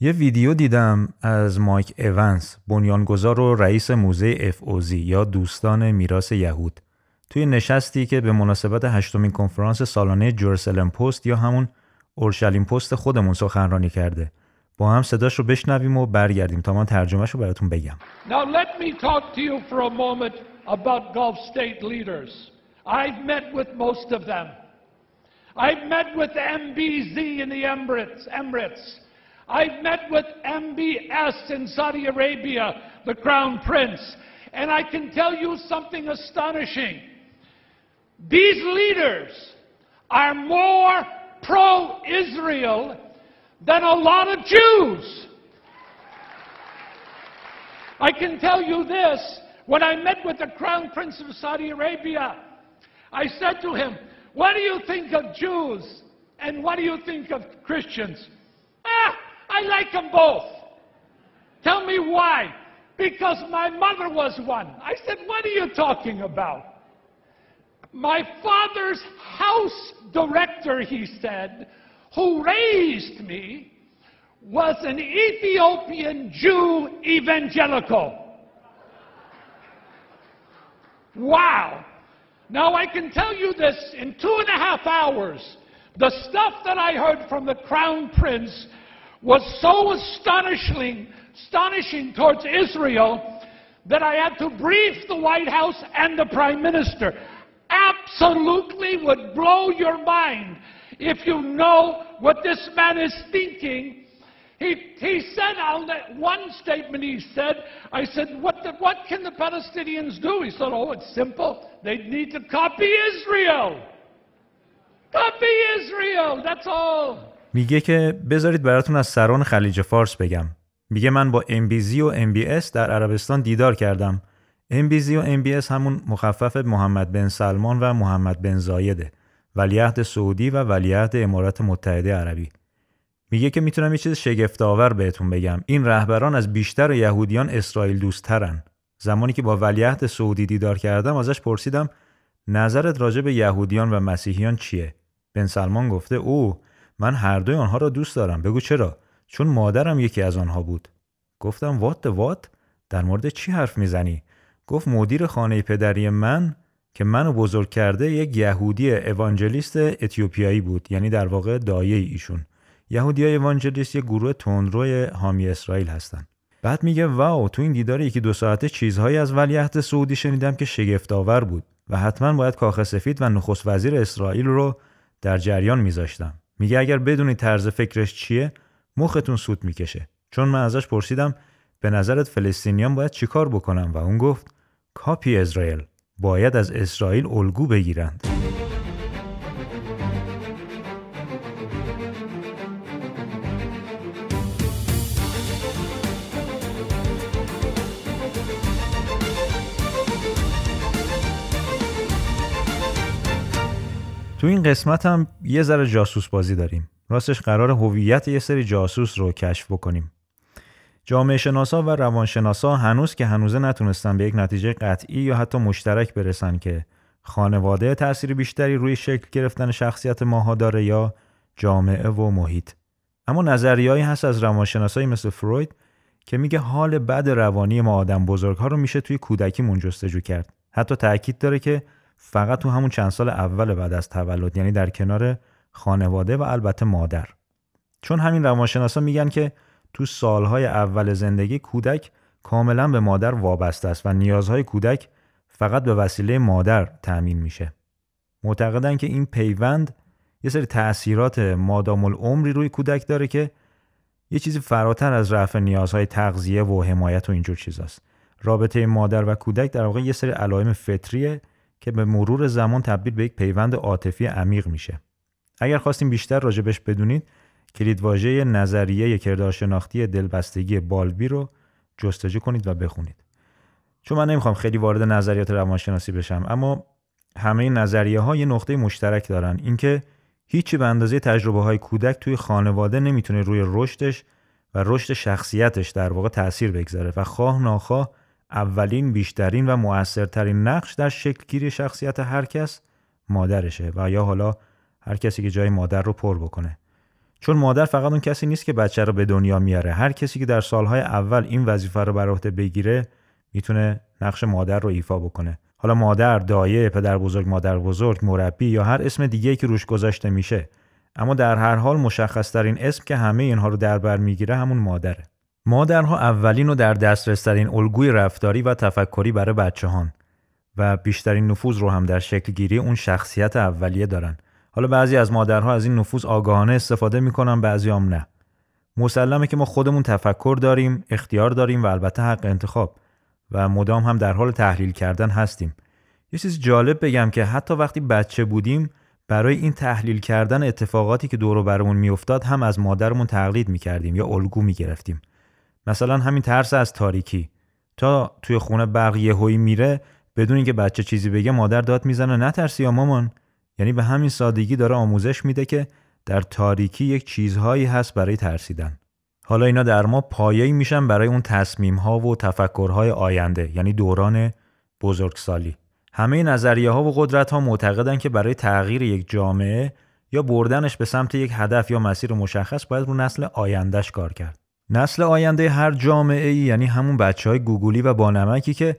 یه ویدیو دیدم از مایک ایونز بنیانگذار و رئیس موزه اف اوزی یا دوستان میراث یهود توی نشستی که به مناسبت هشتمین کنفرانس سالانه جرسلم پست یا همون اورشلیم پست خودمون سخنرانی کرده با هم صداش رو بشنویم و برگردیم تا من ترجمهش رو براتون بگم Now let me talk to you for a moment about Gulf state leaders. I've met with most of them. I've met with MBZ in the Emirates. Emirates. I've met with MBS in Saudi Arabia, the Crown Prince. And I can tell you something astonishing. These leaders are more pro-Israel than a lot of Jews. I can tell you this. When I met with the Crown Prince of Saudi Arabia, I said to him, What do you think of Jews? And what do you think of Christians? Ah, I like them both. Tell me why. Because my mother was one. I said, What are you talking about? My father's house director, he said, who raised me, was an Ethiopian Jew evangelical. Wow. Now I can tell you this in two and a half hours. The stuff that I heard from the Crown Prince was so astonishing, astonishing towards Israel that I had to brief the White House and the Prime Minister. Absolutely would blow your mind if you know what this man is thinking. He, he said, I'll let, one statement he said, I said, what, the, what can the Palestinians do? He said, oh, it's simple. They need to copy Israel. Copy Israel, that's all. میگه که بذارید براتون از سران خلیج فارس بگم. میگه من با MBZ و MBS در عربستان دیدار کردم. MBZ و MBS همون مخفف محمد بن سلمان و محمد بن زایده. ولیعهد سعودی و ولیعهد امارات متحده عربی. میگه که می‌تونم یه چیز شگفت آور بهتون بگم. این رهبران از بیشتر یهودیان اسرائیل دوستترن. زمانی که با ولیعهد سعودی دیدار کردم ازش پرسیدم نظرت راجع به یهودیان و مسیحیان چیه؟ بن سلمان گفته او من هر دوی آنها را دوست دارم. بگو چرا؟ چون مادرم یکی از آنها بود. گفتم وات وات؟ در مورد چی حرف می‌زنی؟ گفت مدیر خانه پدری من که منو بزرگ کرده یک یهودی اوانجلیست اتیوپیایی بود یعنی در واقع دایه ایشون یهودی های اوانجلیست یک گروه تندروی حامی اسرائیل هستن بعد میگه واو تو این دیدار یکی دو ساعته چیزهایی از ولیعهد سعودی شنیدم که شگفت آور بود و حتما باید کاخ سفید و نخست وزیر اسرائیل رو در جریان میذاشتم میگه اگر بدونی طرز فکرش چیه مختون سود می‌کشه. چون من ازش پرسیدم به نظرت فلسطینیان باید چیکار بکنم و اون گفت کاپی اسرائیل. باید از اسرائیل الگو بگیرند. تو این قسمت هم یه ذره جاسوس بازی داریم. راستش قرار هویت یه سری جاسوس رو کشف بکنیم. جامعه شناسا و روانشناسا هنوز که هنوزه نتونستن به یک نتیجه قطعی یا حتی مشترک برسن که خانواده تأثیر بیشتری روی شکل گرفتن شخصیت ماها داره یا جامعه و محیط. اما نظریهایی هست از روانشناسایی مثل فروید که میگه حال بد روانی ما آدم بزرگ ها رو میشه توی کودکیمون جستجو کرد. حتی تاکید داره که فقط تو همون چند سال اول بعد از تولد یعنی در کنار خانواده و البته مادر چون همین روانشناسا میگن که تو سالهای اول زندگی کودک کاملا به مادر وابسته است و نیازهای کودک فقط به وسیله مادر تأمین میشه. معتقدن که این پیوند یه سری تأثیرات مادام العمری روی کودک داره که یه چیزی فراتر از رفع نیازهای تغذیه و حمایت و اینجور چیزاست. رابطه مادر و کودک در واقع یه سری علائم فطریه که به مرور زمان تبدیل به یک پیوند عاطفی عمیق میشه. اگر خواستیم بیشتر راجبش بدونید کلیدواژه نظریه کردارشناختی دلبستگی بالبی رو جستجو کنید و بخونید. چون من نمی‌خوام خیلی وارد نظریات روانشناسی بشم اما همه نظریه ها یه نقطه مشترک دارن اینکه هیچی به اندازه تجربه های کودک توی خانواده نمی‌تونه روی رشدش و رشد شخصیتش در واقع تاثیر بگذاره و خواه ناخواه اولین بیشترین و موثرترین نقش در شکلگیری شخصیت هر کس مادرشه و یا حالا هر کسی که جای مادر رو پر بکنه. چون مادر فقط اون کسی نیست که بچه رو به دنیا میاره. هر کسی که در سالهای اول این وظیفه رو بر عهده بگیره می‌تونه نقش مادر رو ایفا بکنه. حالا مادر، دایه، پدر بزرگ، مادر بزرگ، مربی یا هر اسم دیگه که روش گذاشته میشه. اما در هر حال مشخص ترین اسم که همه اینها رو در بر می‌گیره همون مادره. مادرها اولین و در دسترس ترین الگوی رفتاری و تفکری برای بچه هان و بیشترین نفوذ رو هم در شکل گیری اون شخصیت اولیه دارن. حالا بعضی از مادرها از این نفوذ آگاهانه استفاده می‌کنن بعضی هم نه. مسلمه که ما خودمون تفکر داریم اختیار داریم و البته حق انتخاب و مدام هم در حال تحلیل کردن هستیم. یه چیز جالب بگم که حتی وقتی بچه بودیم برای این تحلیل کردن اتفاقاتی که دور برمون میافتاد هم از مادرمون تقلید می‌کردیم یا الگو می‌گرفتیم. مثلا همین ترس از تاریکی. تا توی خونه برق یهویی میره بدون اینکه بچه چیزی بگه مادر داد می‌زنه نترسی یا مامان؟ یعنی به همین سادگی داره آموزش میده که در تاریکی یک چیزهایی هست برای ترسیدن. حالا اینا در ما پایه‌ای میشن برای اون تصمیم ها و تفکرهای آینده یعنی دوران بزرگسالی. همه نظریه ها و قدرت ها معتقدن که برای تغییر یک جامعه یا بردنش به سمت یک هدف یا مسیر مشخص باید رو نسل آیندهش کار کرد. نسل آینده هر جامعه ای یعنی همون بچه های گوگولی و بانمکی که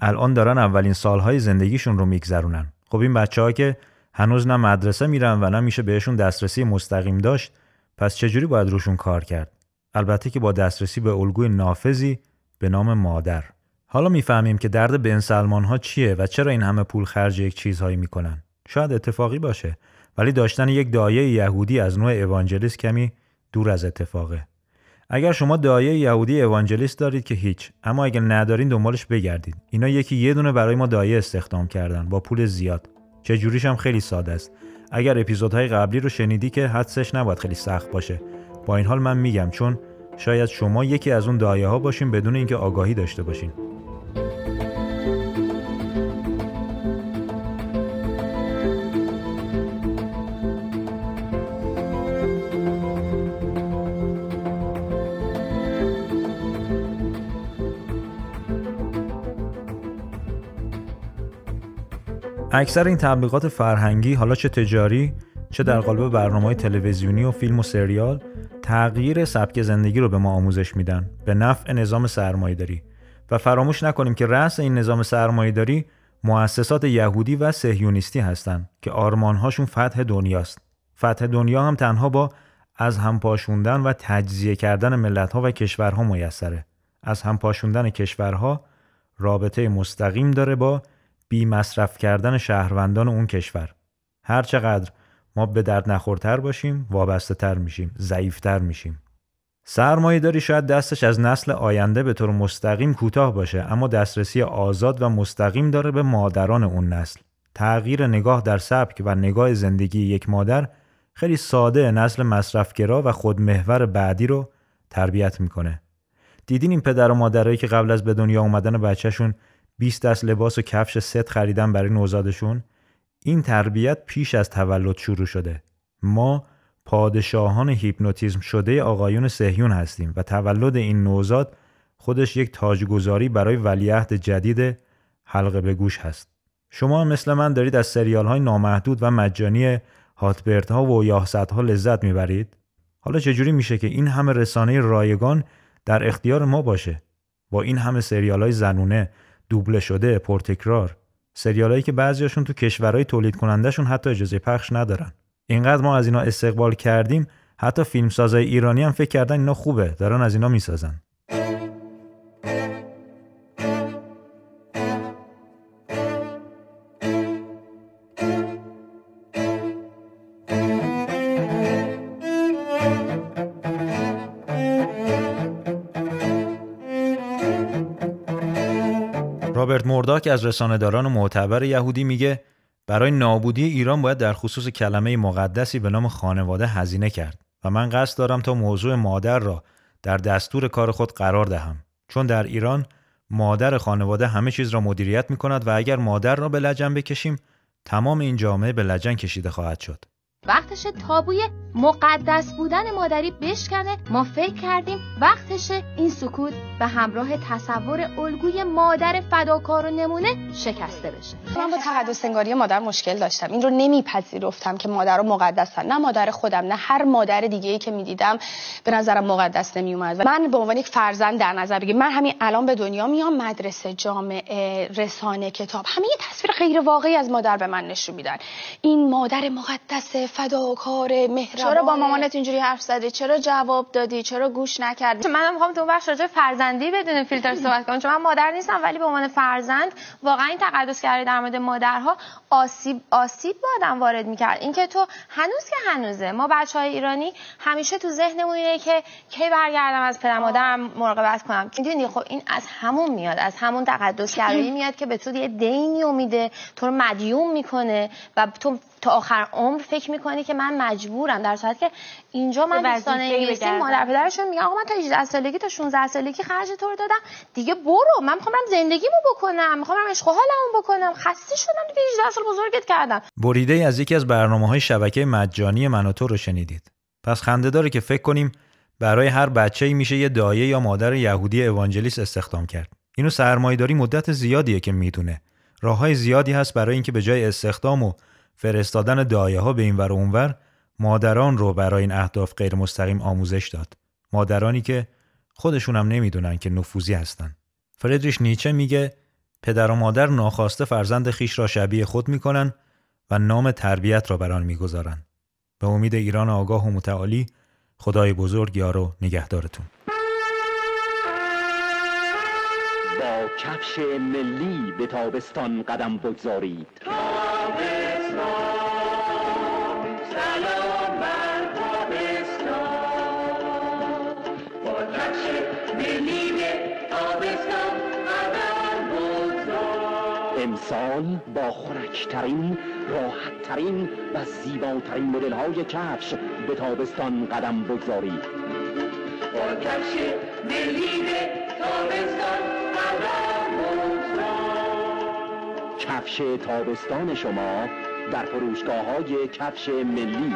الان دارن اولین سالهای زندگیشون رو میگذرونن. خب این بچه ها که هنوز نه مدرسه میرن و نه میشه بهشون دسترسی مستقیم داشت پس چجوری باید روشون کار کرد؟ البته که با دسترسی به الگوی نافذی به نام مادر. حالا می‌فهمیم که درد بن سلمان ها چیه و چرا این همه پول خرج یک چیزهایی می‌کنن. شاید اتفاقی باشه ولی داشتن یک دایه یهودی از نوع اوانجلیست کمی دور از اتفاقه. اگر شما دایه یهودی اوانجلیست دارید که هیچ اما اگر ندارین دنبالش بگردید. اینا یکی یه دونه برای ما دایه استخدام کردن با پول زیاد. چه جوریش هم خیلی ساده است. اگر اپیزودهای قبلی رو شنیدی که حدسش نباید خیلی سخت باشه. با این حال من میگم چون شاید شما یکی از اون دایه ها باشین بدون اینکه آگاهی داشته باشین. اکثر این تبلیغات فرهنگی حالا چه تجاری چه در قالب برنامه تلویزیونی و فیلم و سریال تغییر سبک زندگی رو به ما آموزش میدن به نفع نظام داری و فراموش نکنیم که رأس این نظام داری مؤسسات یهودی و سهیونیستی هستند که آرمانهاشون فتح دنیاست. فتح دنیا هم تنها با از هم پاشوندن و تجزیه کردن ملتها و کشورها میسره. از هم پاشوندن کشورها رابطه مستقیم داره با بی مصرف کردن شهروندان اون کشور. هر چقدر ما به درد نخورتر باشیم وابسته تر میشیم ضعیفتر میشیم. سرمایه داری شاید دستش از نسل آینده به طور مستقیم کوتاه باشه اما دسترسی آزاد و مستقیم داره به مادران اون نسل. تغییر نگاه در سبک و نگاه زندگی یک مادر خیلی ساده نسل مصرفگرا و خودمحور بعدی رو تربیت می‌کنه. دیدین این پدر و مادرایی که قبل از به دنیا اومدن بچهشون 20 دست لباس و کفش ست خریدن برای نوزادشون. این تربیت پیش از تولد شروع شده. ما پادشاهان هیپنوتیزم شده آقایون سهیون هستیم و تولد این نوزاد خودش یک تاجگذاری برای ولیعهد جدید حلقه به گوش هست. شما مثل من دارید از سریال های نامحدود و مجانی هاتبرت ها و یاهصد ها لذت می‌برید. حالا چجوری میشه که این همه رسانه رایگان در اختیار ما باشه؟ با این همه سریال های زنونه دوبله شده پرتکرار. سریالایی که بعضیاشون تو کشورهای تولید کنندهشون حتی اجازه پخش ندارن. اینقدر ما از اینا استقبال کردیم حتی فیلمسازای ایرانی هم فکر کردن اینا خوبه دارن از اینا می‌سازن. رابرت مورداک از رسانهداران معتبر یهودی میگه برای نابودی ایران باید در خصوص کلمه مقدسی به نام خانواده هزینه کرد و من قصد دارم تا موضوع مادر را در دستور کار خود قرار دهم چون در ایران مادر خانواده همه چیز را مدیریت می کند و اگر مادر را به لجن بکشیم تمام این جامعه به لجن کشیده خواهد شد. وقتش تابوی مقدس بودن مادری بشکنه ما فکر کردیم وقتشه این سکوت به همراه تصور الگوی مادر فداکار و نمونه شکسته بشه. من با تقدس انگاری مادر مشکل داشتم. این رو نمیپذیرفتم که مادر رو مقدسن. نه مادر خودم نه هر مادر دیگه ای که می‌دیدم به نظرم مقدس نمیومد من به عنوان یک فرزند در نظر بگیر من همین الان به دنیا میام مدرسه جامعه رسانه کتاب همه یه تصویر غیر واقعی از مادر به من نشون میدن. این مادر مقدس فداکار مهربان. چرا با مامانت اینجوری حرف زدی؟ چرا جواب دادی؟ چرا گوش نکردی؟ منم می‌خوام تو بخش راجع فرزندی بدون فیلتر صحبت کنم. چون من مادر نیستم ولی به عنوان فرزند واقعا این تقدسگری در مورد مادرها آسیب آسیب با آدم وارد می‌کرد. اینکه تو هنوز که هنوزه. ما بچه های ایرانی همیشه تو ذهنمون اینه که کی برگردم از پدر مادرم مراقبت کنم. می‌دونی؟ خب این از همون میاد از همون تقدسگرایی میاد که به تو یه دینی میده تو رو مدیوم می‌کنه و تو تا آخر عمر فکر می‌کنی که من مجبورم در صورت که اینجا من دوستان انگلیسی مادر پدرشون میگن آقا من تا 18 سالگی تا 16 سالگی خرج تو رو دادم. دیگه برو من می‌خوام زندگیمو بکنم می‌خوام عشق و حالمو بکنم. خسته شدم دیگه 18 سال بزرگت کردم. بریده ای از یکی از برنامه های شبکه مجانی من و تو رو شنیدید. پس خنده داره که فکر کنیم برای هر بچه ای میشه یه دایه یا مادر یهودی اوانجلیس استخدام کرد. اینو سرمایه‌داری مدت زیادیه که می‌دونه. راههای زیادی هست برای اینکه به جای استخدام و فرستادن دایه ها به این ور اونور مادران رو برای این اهداف غیر مستقیم آموزش داد. مادرانی که خودشونم نمی‌دونن که نفوذی هستن. فردریش نیچه میگه پدر و مادر ناخواسته فرزند خیش را شبیه خود می‌کنن و نام تربیت را بر آن می‌گذارن. به امید ایران آگاه و متعالی خدای بزرگ یارو نگهدارتون. با کفش ملی به تابستان قدم بگذارید. امسال با خورکترین راحتترین و زیباترین مدل های کفش به تابستان قدم بگذارید. با کفش ملی تابستان قدم کفش تابستان شما در فروشگاه های کفش ملی.